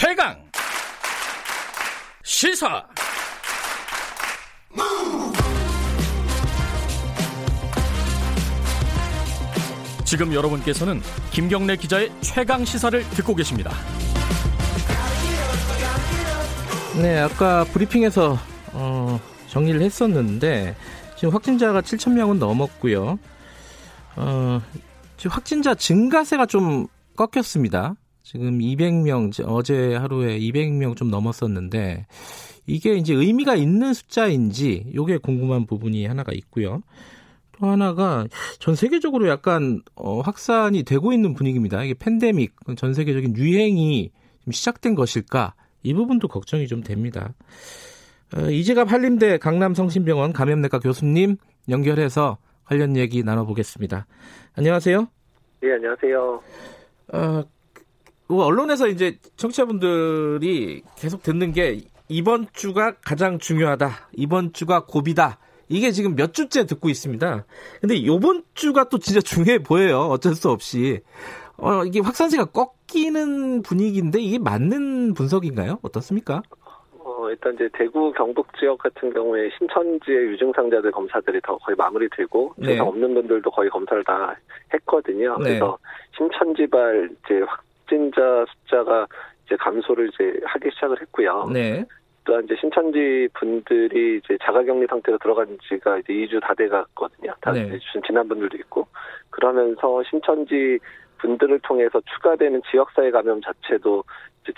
최강 시사 지금 여러분께서는 김경래 기자의 최강 시사를 듣고 계십니다. 네, 아까 브리핑에서 어, 정리를 했었는데 지금 확진자가 7천 명은 넘었고요. 어, 지금 확진자 증가세가 좀 꺾였습니다. 지금 200명 어제 하루에 200명 좀 넘었었는데 이게 이제 의미가 있는 숫자인지 요게 궁금한 부분이 하나가 있고요. 또 하나가 전 세계적으로 약간 어, 확산이 되고 있는 분위기입니다. 이게 팬데믹 전 세계적인 유행이 시작된 것일까 이 부분도 걱정이 좀 됩니다. 어, 이재갑 한림대 강남성심병원 감염내과 교수님 연결해서 관련 얘기 나눠보겠습니다. 안녕하세요. 네, 안녕하세요. 어, 그 언론에서 이제 청취자분들이 계속 듣는 게 이번 주가 가장 중요하다. 이번 주가 고비다. 이게 지금 몇 주째 듣고 있습니다. 근데 요번 주가 또 진짜 중요해 보여요. 어쩔 수 없이. 어, 이게 확산세가 꺾이는 분위기인데 이게 맞는 분석인가요? 어떻습니까? 어, 일단 이제 대구 경북 지역 같은 경우에 신천지의 유증상자들 검사들이 더 거의 마무리 되고 네. 증상 없는 분들도 거의 검사를 다 했거든요. 네. 그래서 신천지발 이제 확 진자 숫자가 이제 감소를 이제 하기 시작을 했고요. 네. 또한 이제 신천지 분들이 이제 자가격리 상태로 들어간 지가 이제 2주 다 돼갔거든요. 다 네. 지난 분들도 있고 그러면서 신천지 분들을 통해서 추가되는 지역사회 감염 자체도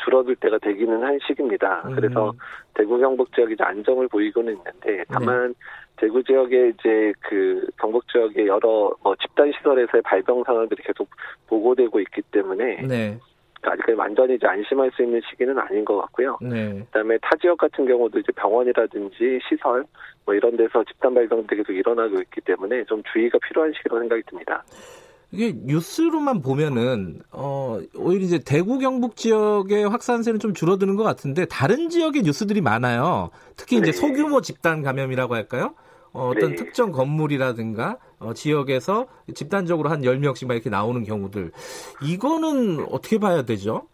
줄어들 때가 되기는 한 시기입니다. 음. 그래서 대구 경북 지역이 이제 안정을 보이고는 있는데 다만 네. 대구 지역에 이제 그 경북 지역의 여러 뭐 집단 시설에서의 발병 상황들이 계속 보고되고 있기 때문에 네. 아직까지 완전히 이제 안심할 수 있는 시기는 아닌 것 같고요. 네. 그다음에 타 지역 같은 경우도 이제 병원이라든지 시설 뭐 이런 데서 집단 발병들이 계속 일어나고 있기 때문에 좀 주의가 필요한 시기로 생각이 듭니다. 이게 뉴스로만 보면은 어 오히려 이제 대구 경북 지역의 확산세는 좀 줄어드는 것 같은데 다른 지역의 뉴스들이 많아요. 특히 이제 네. 소규모 집단 감염이라고 할까요? 어, 떤 네. 특정 건물이라든가 어, 지역에서 집단적으로 한 10명씩 막 이렇게 나오는 경우들. 이거는 어떻게 봐야 되죠?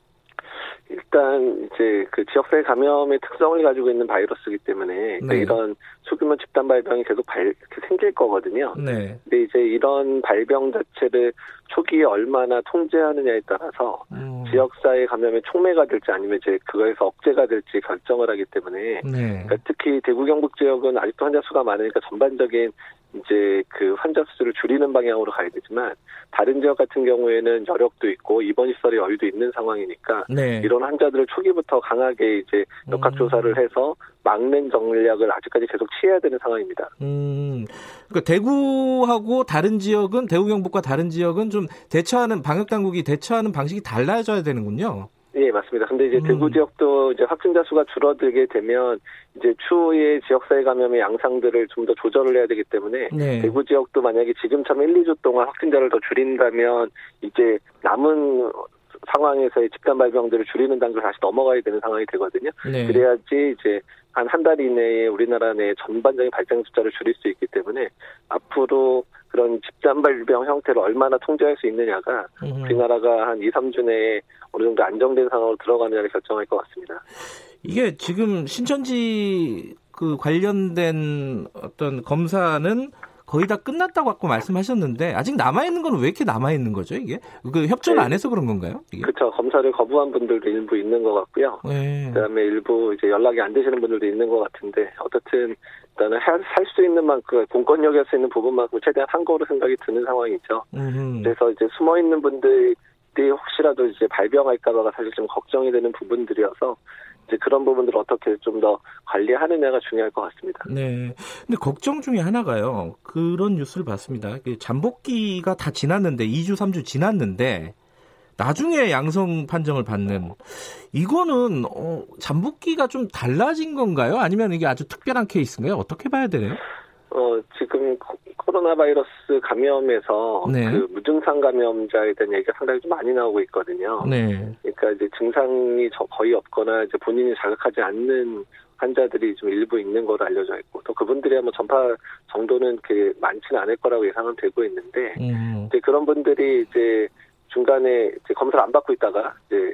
일단 이제 그 지역사회 감염의 특성을 가지고 있는 바이러스이기 때문에 네. 이런 소규모 집단 발병이 계속 발, 생길 거거든요. 네. 근데 이제 이런 발병 자체를 초기에 얼마나 통제하느냐에 따라서 음. 지역사회 감염의 촉매가 될지 아니면 이제 그거에서 억제가 될지 결정을 하기 때문에 네. 그러니까 특히 대구 경북 지역은 아직도 환자 수가 많으니까 전반적인 이제 그 환자 수를 줄이는 방향으로 가야 되지만 다른 지역 같은 경우에는 여력도 있고 입원 시설의 여유도 있는 상황이니까 네. 이런 환자들을 초기부터 강하게 이제 역학 조사를 음. 해서 막는 전략을 아직까지 계속 취해야 되는 상황입니다. 음, 그러니까 대구하고 다른 지역은 대구 경북과 다른 지역은 좀 대처하는 방역 당국이 대처하는 방식이 달라져야 되는군요. 예, 맞습니다. 근데 이제 음. 대구 지역도 이제 확진자 수가 줄어들게 되면 이제 추후에 지역사회 감염의 양상들을 좀 더 조절을 해야 되기 때문에 네. 대구 지역도 만약에 지금처럼 1, 2주 동안 확진자를 더 줄인다면 이제 남은 상황에서의 집단 발병들을 줄이는 단계를 다시 넘어가야 되는 상황이 되거든요. 네. 그래야지 이제 한 한 달 이내에 우리나라 내 전반적인 발생 숫자를 줄일 수 있기 때문에 앞으로 그런 집단 발병 형태를 얼마나 통제할 수 있느냐가 음. 우리나라가 한 2, 3주 내에 어느 정도 안정된 상황으로 들어가느냐를 결정할 것 같습니다. 이게 지금 신천지 그 관련된 어떤 검사는 거의 다 끝났다고 아까 말씀하셨는데 아직 남아 있는 건 왜 이렇게 남아 있는 거죠 이게 그 협조를 네. 안 해서 그런 건가요? 그렇죠 검사를 거부한 분들도 일부 있는 것 같고요. 네. 그다음에 일부 이제 연락이 안 되시는 분들도 있는 것 같은데 어떻든 일단은 살수 있는 만큼 공권력에 서 있는 부분만큼 최대한 한 거로 생각이 드는 상황이죠. 음흠. 그래서 이제 숨어 있는 분들 이 혹시라도 이제 발병할까봐가 사실 좀 걱정이 되는 부분들이어서 이제 그런 부분들을 어떻게 좀 더 관리하느냐가 중요할 것 같습니다. 네. 근데 걱정 중에 하나가요. 그런 뉴스를 봤습니다. 그 잠복기가 다 지났는데 2주, 3주 지났는데 나중에 양성 판정을 받는 이거는 어, 잠복기가 좀 달라진 건가요? 아니면 이게 아주 특별한 케이스인가요? 어떻게 봐야 되나요? 어, 지금 코로나 바이러스 감염에서 네. 그 무증상 감염자에 대한 얘기가 상당히 좀 많이 나오고 있거든요. 네. 그러니까 이제 증상이 거의 없거나 이제 본인이 자극하지 않는 환자들이 좀 일부 있는 걸로 알려져 있고 또 그분들이 뭐 전파 정도는 그 많지는 않을 거라고 예상은 되고 있는데 음. 이제 그런 분들이 이제 중간에 이제 검사를 안 받고 있다가 이제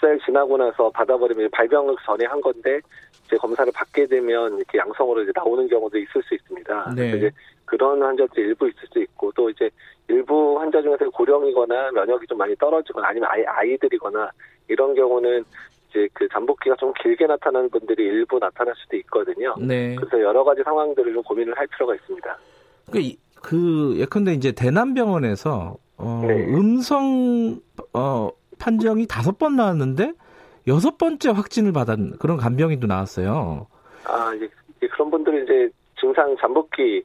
14일 지나고 나서 받아버리면 발병 전에 한 건데 이제 검사를 받게 되면 이렇게 양성으로 이제 나오는 경우도 있을 수 있습니다. 네. 그래서 이제 그런 환자들이 일부 있을 수 있고 또 이제 일부 환자 중에서 고령이거나 면역이 좀 많이 떨어지거나 아니면 아이, 아이들이거나 이런 경우는 이제 그 잠복기가 좀 길게 나타나는 분들이 일부 나타날 수도 있거든요. 네. 그래서 여러 가지 상황들을 좀 고민을 할 필요가 있습니다. 그, 그 예컨대 이제 대남병원에서 어, 네. 음성 어, 판정이 다섯 번 나왔는데 여섯 번째 확진을 받은 그런 간병인도 나왔어요. 아 이제 그런 분들은 이제 증상 잠복기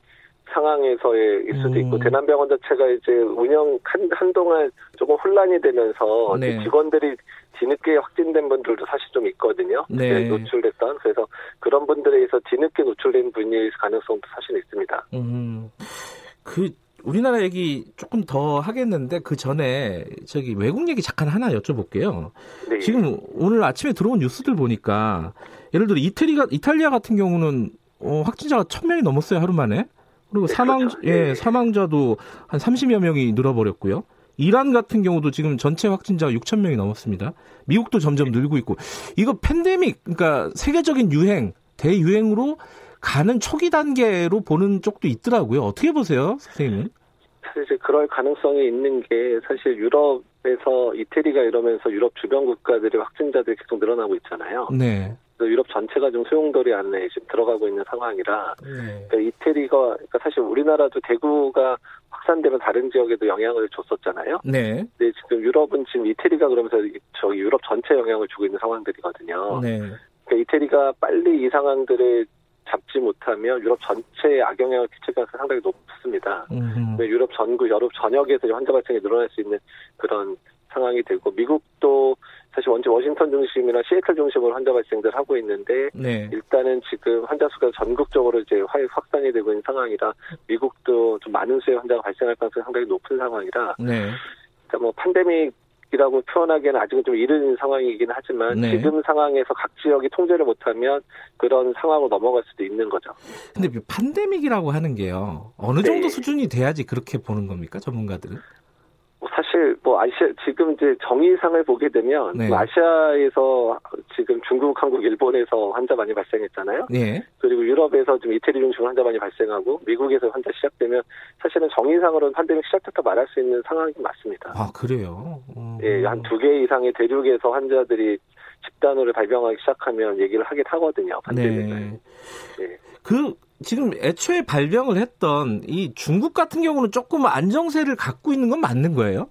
상황에서의 일 수도 있고 음. 대남병원 자체가 이제 운영 한, 한동안 조금 혼란이 되면서 네. 직원들이 뒤늦게 확진된 분들도 사실 좀 있거든요. 네. 노출됐던 그래서 그런 분들에 의해서 뒤늦게 노출된 분일 가능성도 사실 있습니다. 음. 그 우리나라 얘기 조금 더 하겠는데 그 전에 저기 외국 얘기 잠깐 하나 여쭤볼게요. 네. 지금 오늘 아침에 들어온 뉴스들 보니까 예를 들어 이태리가 이탈리아 같은 경우는 어, 확진자가 천 명이 넘었어요 하루 만에. 그리고 네, 사망 그렇죠. 예, 네. 사망자도 한 30여 명이 늘어버렸고요. 이란 같은 경우도 지금 전체 확진자가 6천 명이 넘었습니다. 미국도 점점 늘고 있고 이거 팬데믹 그러니까 세계적인 유행 대유행으로 가는 초기 단계로 보는 쪽도 있더라고요. 어떻게 보세요, 선생님은? 사실 그럴 가능성이 있는 게 사실 유럽에서 이태리가 이러면서 유럽 주변 국가들의 확진자들이 계속 늘어나고 있잖아요. 네. 유럽 전체가 좀 소용돌이 안에 지금 들어가고 있는 상황이라 네. 그러니까 이태리가 그러니까 사실 우리나라도 대구가 확산되면 다른 지역에도 영향을 줬었잖아요. 네. 근데 지금 유럽은 지금 이태리가 그러면서 저기 유럽 전체 영향을 주고 있는 상황들이거든요. 네. 그러니까 이태리가 빨리 이 상황들을 잡지 못하면 유럽 전체에 악영향을 끼칠 가능성이 상당히 높습니다. 유럽 전국, 유럽 전역에서 환자 발생이 늘어날 수 있는 그런 상황이 되고 미국도 사실 원체 워싱턴 중심이나 시애틀 중심으로 환자 발생들 하고 있는데 네. 일단은 지금 환자 수가 전국적으로 이제 확산이 되고 있는 상황이라 미국도 좀 많은 수의 환자가 발생할 가능성이 상당히 높은 상황이라 네. 그러니까 뭐 팬데믹 이라고 표현하기에는 아직은 좀 이른 상황이긴 하지만 네. 지금 상황에서 각 지역이 통제를 못하면 그런 상황으로 넘어갈 수도 있는 거죠. 근데 팬데믹이라고 하는 게요 어느 정도 네. 수준이 돼야지 그렇게 보는 겁니까 전문가들은? 사실 뭐 아시아 지금 이제 정의상을 보게 되면 네. 뭐 아시아에서 지금 중국, 한국, 일본에서 환자 많이 발생했잖아요. 네. 그리고 유럽에서 좀 이태리 중심 환자 많이 발생하고 미국에서 환자 시작되면 사실은 정의상으로는 팬데믹 시작부터 말할 수 있는 상황이 맞습니다. 아 그래요? 음. 예, 한 두 개 이상의 대륙에서 환자들이 집단으로 발병하기 시작하면 얘기를 하긴 하거든요. 팬데믹을. 네. 네. 그 지금 애초에 발병을 했던 이 중국 같은 경우는 조금 안정세를 갖고 있는 건 맞는 거예요?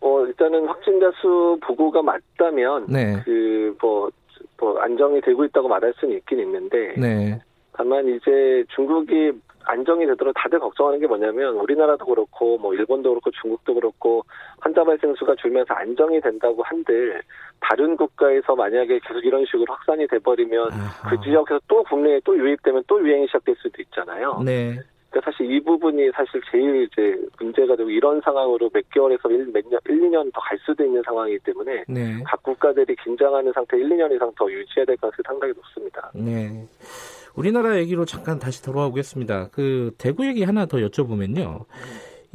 어, 일단은 확진자 수 보고가 맞다면 네. 그뭐 뭐 안정이 되고 있다고 말할 수는 있긴 있는데 네. 다만 이제 중국이 안정이 되도록 다들 걱정하는 게 뭐냐면 우리나라도 그렇고 뭐 일본도 그렇고 중국도 그렇고 환자 발생 수가 줄면서 안정이 된다고 한들 다른 국가에서 만약에 계속 이런 식으로 확산이 돼버리면 아하. 그 지역에서 또 국내에 또 유입되면 또 유행이 시작될 수도 있잖아요. 네. 그러니까 사실 이 부분이 사실 제일 이제 문제가 되고 이런 상황으로 몇 개월에서 1, 몇 년, 1, 2년 더 갈 수도 있는 상황이기 때문에 네. 각 국가들이 긴장하는 상태 1, 2년 이상 더 유지해야 될 가능성이 상당히 높습니다. 네. 우리나라 얘기로 잠깐 다시 돌아와 보겠습니다. 그 대구 얘기 하나 더 여쭤보면요.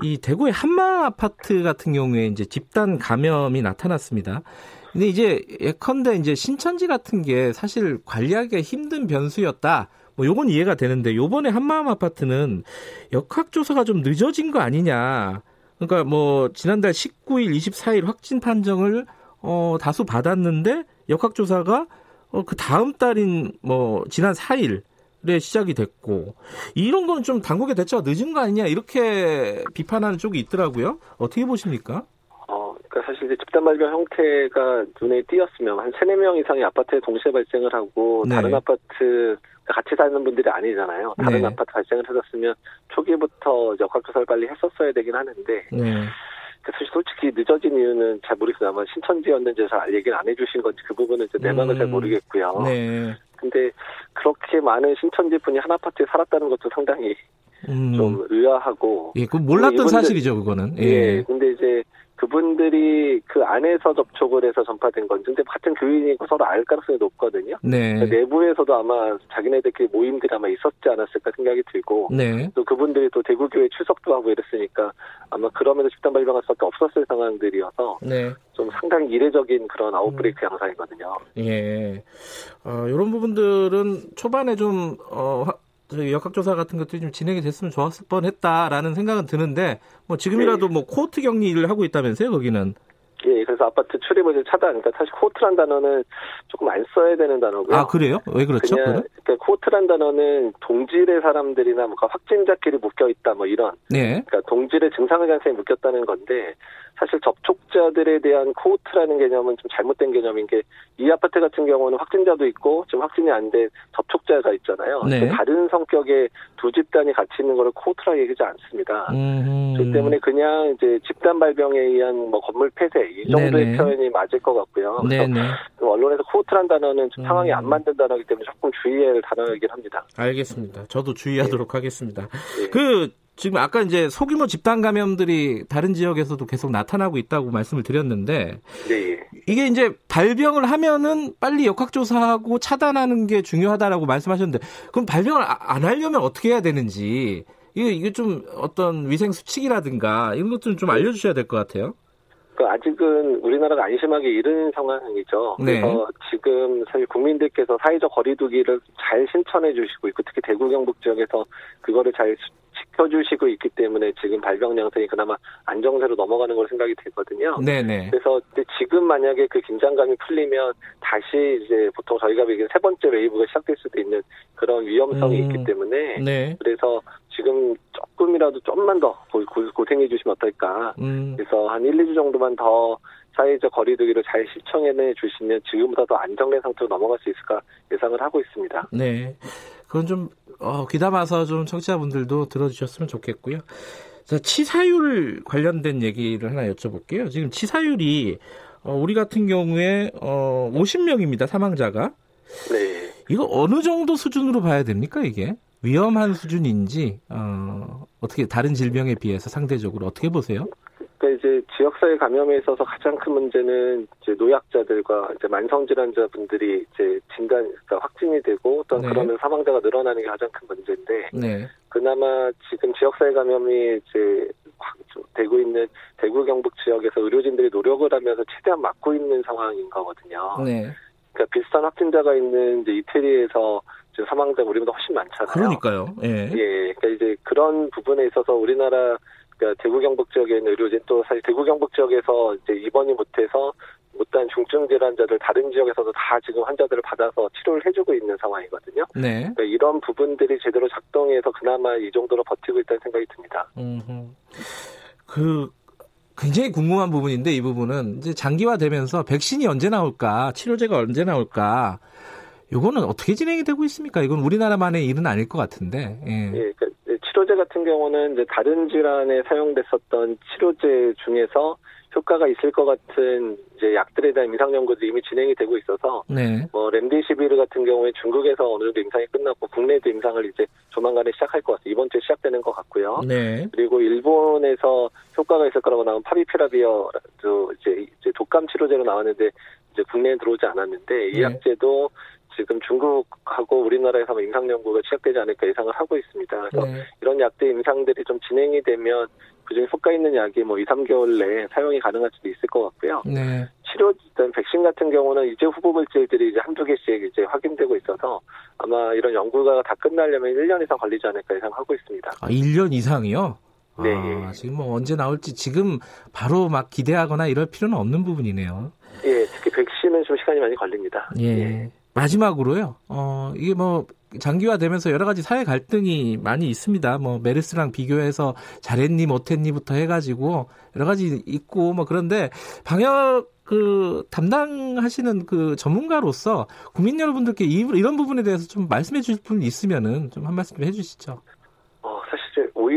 이 대구의 한마 아파트 같은 경우에 이제 집단 감염이 나타났습니다. 근데 이제 예컨대 이제 신천지 같은 게 사실 관리하기가 힘든 변수였다. 뭐 요건 이해가 되는데 요번에 한마음 아파트는 역학조사가 좀 늦어진 거 아니냐. 그러니까 뭐 지난달 19일, 24일 확진 판정을 어 다수 받았는데 역학조사가 어 그 다음 달인 뭐 지난 4일에 시작이 됐고 이런 거는 좀 당국의 대처가 늦은 거 아니냐 이렇게 비판하는 쪽이 있더라고요. 어떻게 보십니까? 그러니까 사실 이제 집단 발병 형태가 눈에 띄었으면 한 세네 명 이상의 아파트에 동시에 발생을 하고 네. 다른 아파트 같이 사는 분들이 아니잖아요. 다른 네. 아파트 발생을 했었으면 초기부터 역학조사를 빨리 했었어야 되긴 하는데 네. 그러니까 사실 솔직히 늦어진 이유는 잘 모르겠어요. 아마 신천지였는지 잘 얘기를 안 해주신 건지 그 부분은 이제 내막은 음. 잘 모르겠고요. 네. 근데 그렇게 많은 신천지 분이 한 아파트에 살았다는 것도 상당히 음. 좀 의아하고. 예, 그 몰랐던 사실이죠, 그거는. 예. 예. 근데 이제 그분들이 그 안에서 접촉을 해서 전파된 건지 근데 같은 교인이고 서로 알 가능성이 높거든요. 네. 그러니까 내부에서도 아마 자기네들끼리 모임들이 아마 있었지 않았을까 생각이 들고 네. 또 그분들이 또 대구교회 출석도 하고 이랬으니까 아마 그러면서 집단 발병할 수밖에 없었을 상황들이어서 네. 좀 상당히 이례적인 그런 outbreak 음. 양상이거든요. 예. 어, 이런 부분들은 초반에 좀 어, 역학조사 같은 것들이 좀 진행이 됐으면 좋았을 뻔했다라는 생각은 드는데 뭐 지금이라도 네. 뭐 코호트 격리를 하고 있다면서요 거기는? 예, 그래서 아파트 출입을 차단. 그러니까 사실 코호트란 단어는 조금 안 써야 되는 단어고요. 아 그래요? 왜 그렇죠? 그냥 그러니까 코호트란 단어는 동질의 사람들이나 뭐 확진자끼리 묶여 있다 뭐 이런. 네. 그러니까 동질의 증상을 가능성이 묶였다는 건데 사실 접촉자들에 대한 코호트라는 개념은 좀 잘못된 개념인 게 이 아파트 같은 경우는 확진자도 있고 지금 확진이 안 된 접촉자가 있잖아요. 네. 다른 성격의 두 집단이 같이 있는 거를 코호트라 얘기하지 않습니다. 음. 그렇기 때문에 그냥 이제 집단 발병에 의한 뭐 건물 폐쇄 이 정도의 네네. 표현이 맞을 것 같고요. 그래서 언론에서 코호트란 단어는 좀 상황이 음. 안 맞는 단어이기 때문에 조금 주의해야 할 단어이긴 합니다. 알겠습니다. 저도 주의하도록 네. 하겠습니다. 네. 그 지금 아까 이제 소규모 집단 감염들이 다른 지역에서도 계속 나타나고 있다고 말씀을 드렸는데 네. 이게 이제 발병을 하면은 빨리 역학조사하고 차단하는 게 중요하다라고 말씀하셨는데 그럼 발병을 아, 안 하려면 어떻게 해야 되는지 이게 이게 좀 어떤 위생 수칙이라든가 이런 것들은 좀 알려주셔야 될 것 같아요. 그 아직은 우리나라가 안심하기 이른 상황이죠. 네. 그래서 지금 사실 국민들께서 사회적 거리두기를 잘 실천해 주시고 있고 특히 대구 경북 지역에서 그거를 잘 지켜주시고 있기 때문에 지금 발병 양상이 그나마 안정세로 넘어가는 걸로 생각이 되거든요. 네네. 그래서 지금 만약에 그 긴장감이 풀리면 다시 이제 보통 저희가 얘기하는 세 번째 wave가 시작될 수도 있는 그런 위험성이 음. 있기 때문에 네. 그래서 지금 조금이라도 좀만 더 고생해 주시면 어떨까. 음. 그래서 한 1, 2주 정도만 더 사회적 거리두기를 잘 실천해 주시면 지금보다 더 안정된 상태로 넘어갈 수 있을까 예상을 하고 있습니다. 네. 그건 좀 어, 귀담아서 좀 청취자분들도 들어주셨으면 좋겠고요. 자, 치사율 관련된 얘기를 하나 여쭤볼게요. 지금 치사율이 어, 우리 같은 경우에 어, 50명입니다. 사망자가. 네. 이거 어느 정도 수준으로 봐야 됩니까, 이게? 위험한 수준인지 어, 어떻게 다른 질병에 비해서 상대적으로 어떻게 보세요? 그러니까 이제 지역사회 감염에 있어서 가장 큰 문제는 이제 노약자들과 이제 만성질환자분들이 이제 진단, 그러니까 확진이 되고 어떤 네. 그러면 사망자가 늘어나는 게 가장 큰 문제인데 네. 그나마 지금 지역사회 감염이 이제 되고 있는 대구 경북 지역에서 의료진들이 노력을 하면서 최대한 막고 있는 상황인 거거든요. 네. 그러니까 비슷한 확진자가 있는 이제 이태리에서 지금 사망자가 우리보다 훨씬 많잖아요. 그러니까요. 예. 예. 그러니까 이제 그런 부분에 있어서 우리나라 그러니까 대구 경북 지역에 있는 의료진 또 사실 대구 경북 지역에서 이제 입원이 못해서 못한 중증 질환자들 다른 지역에서도 다 지금 환자들을 받아서 치료를 해주고 있는 상황이거든요. 네. 그러니까 이런 부분들이 제대로 작동해서 그나마 이 정도로 버티고 있다는 생각이 듭니다. 음흠. 그 굉장히 궁금한 부분인데 이 부분은 이제 장기화되면서 백신이 언제 나올까, 치료제가 언제 나올까. 이거는 어떻게 진행이 되고 있습니까? 이건 우리나라만의 일은 아닐 것 같은데. 예. 예 그러니까 치료제 같은 경우는 이제 다른 질환에 사용됐었던 치료제 중에서 효과가 있을 것 같은 이제 약들에 대한 임상 연구도 이미 진행이 되고 있어서 네. 뭐 렘디시비르 같은 경우에 중국에서 어느 정도 임상이 끝났고 국내도 임상을 이제 조만간에 시작할 것 같아요. 이번 주에 시작되는 것 같고요. 네. 그리고 일본에서 효과가 있을 거라고 나온 파비피라비어도 이제 이제 독감 치료제로 나왔는데 이제 국내에 들어오지 않았는데 이 네. 약제도 지금 중국하고 우리나라에서 임상 연구가 시작되지 않을까 예상을 하고 있습니다. 그래서 네. 이런 약들 임상들이 좀 진행이 되면 그중에 효과 있는 약이 뭐 2, 3개월 내에 사용이 가능할 수도 있을 것 같고요. 네. 치료, 일단 백신 같은 경우는 이제 후보 물질들이 이제 한두 개씩 이제 확인되고 있어서 아마 이런 연구가 다 끝나려면 1년 이상 걸리지 않을까 예상하고 있습니다. 아, 1년 이상이요? 네. 아, 지금 뭐 언제 나올지 지금 바로 막 기대하거나 이럴 필요는 없는 부분이네요. 예, 특히 백신은 좀 시간이 많이 걸립니다. 예. 예. 마지막으로요. 어, 이게 뭐 장기화되면서 여러 가지 사회 갈등이 많이 있습니다. 뭐 메르스랑 비교해서 잘했니 못했니부터 해가지고 여러 가지 있고 뭐 그런데 방역 그 담당하시는 그 전문가로서 국민 여러분들께 이, 이런 부분에 대해서 좀 말씀해 주실 분 있으면은 좀 한 말씀 좀 해주시죠.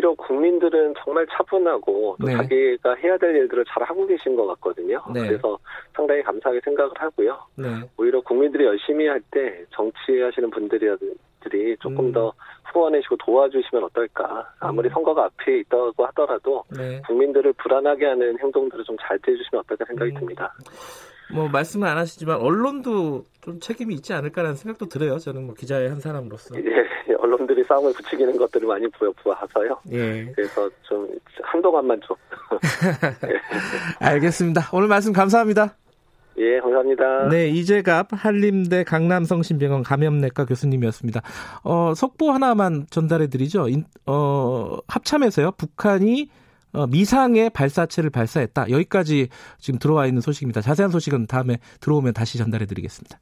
오히려 국민들은 정말 차분하고 또 네. 자기가 해야 될 일들을 잘 하고 계신 것 같거든요. 네. 그래서 상당히 감사하게 생각을 하고요. 네. 오히려 국민들이 열심히 할 때 정치하시는 분들이 조금 음. 더 후원해주고 도와주시면 어떨까. 아무리 음. 선거가 앞에 있다고 하더라도 네. 국민들을 불안하게 하는 행동들을 좀잘 해주시면 어떨까 생각이 음. 듭니다. 뭐 말씀은 안 하시지만 언론도 좀 책임이 있지 않을까라는 생각도 들어요. 저는 뭐 기자의 한 사람으로서. 예, 언론들이 싸움을 부추기는 것들을 많이 보여 보아서요. 예. 그래서 좀 한동안만 좀. 예. 알겠습니다. 오늘 말씀 감사합니다. 예, 감사합니다. 네, 이재갑 한림대 강남성심병원 감염내과 교수님이었습니다. 어, 속보 하나만 전달해 드리죠. 어, 합참에서요. 북한이 어, 미상의 발사체를 발사했다. 여기까지 지금 들어와 있는 소식입니다. 자세한 소식은 다음에 들어오면 다시 전달해 드리겠습니다.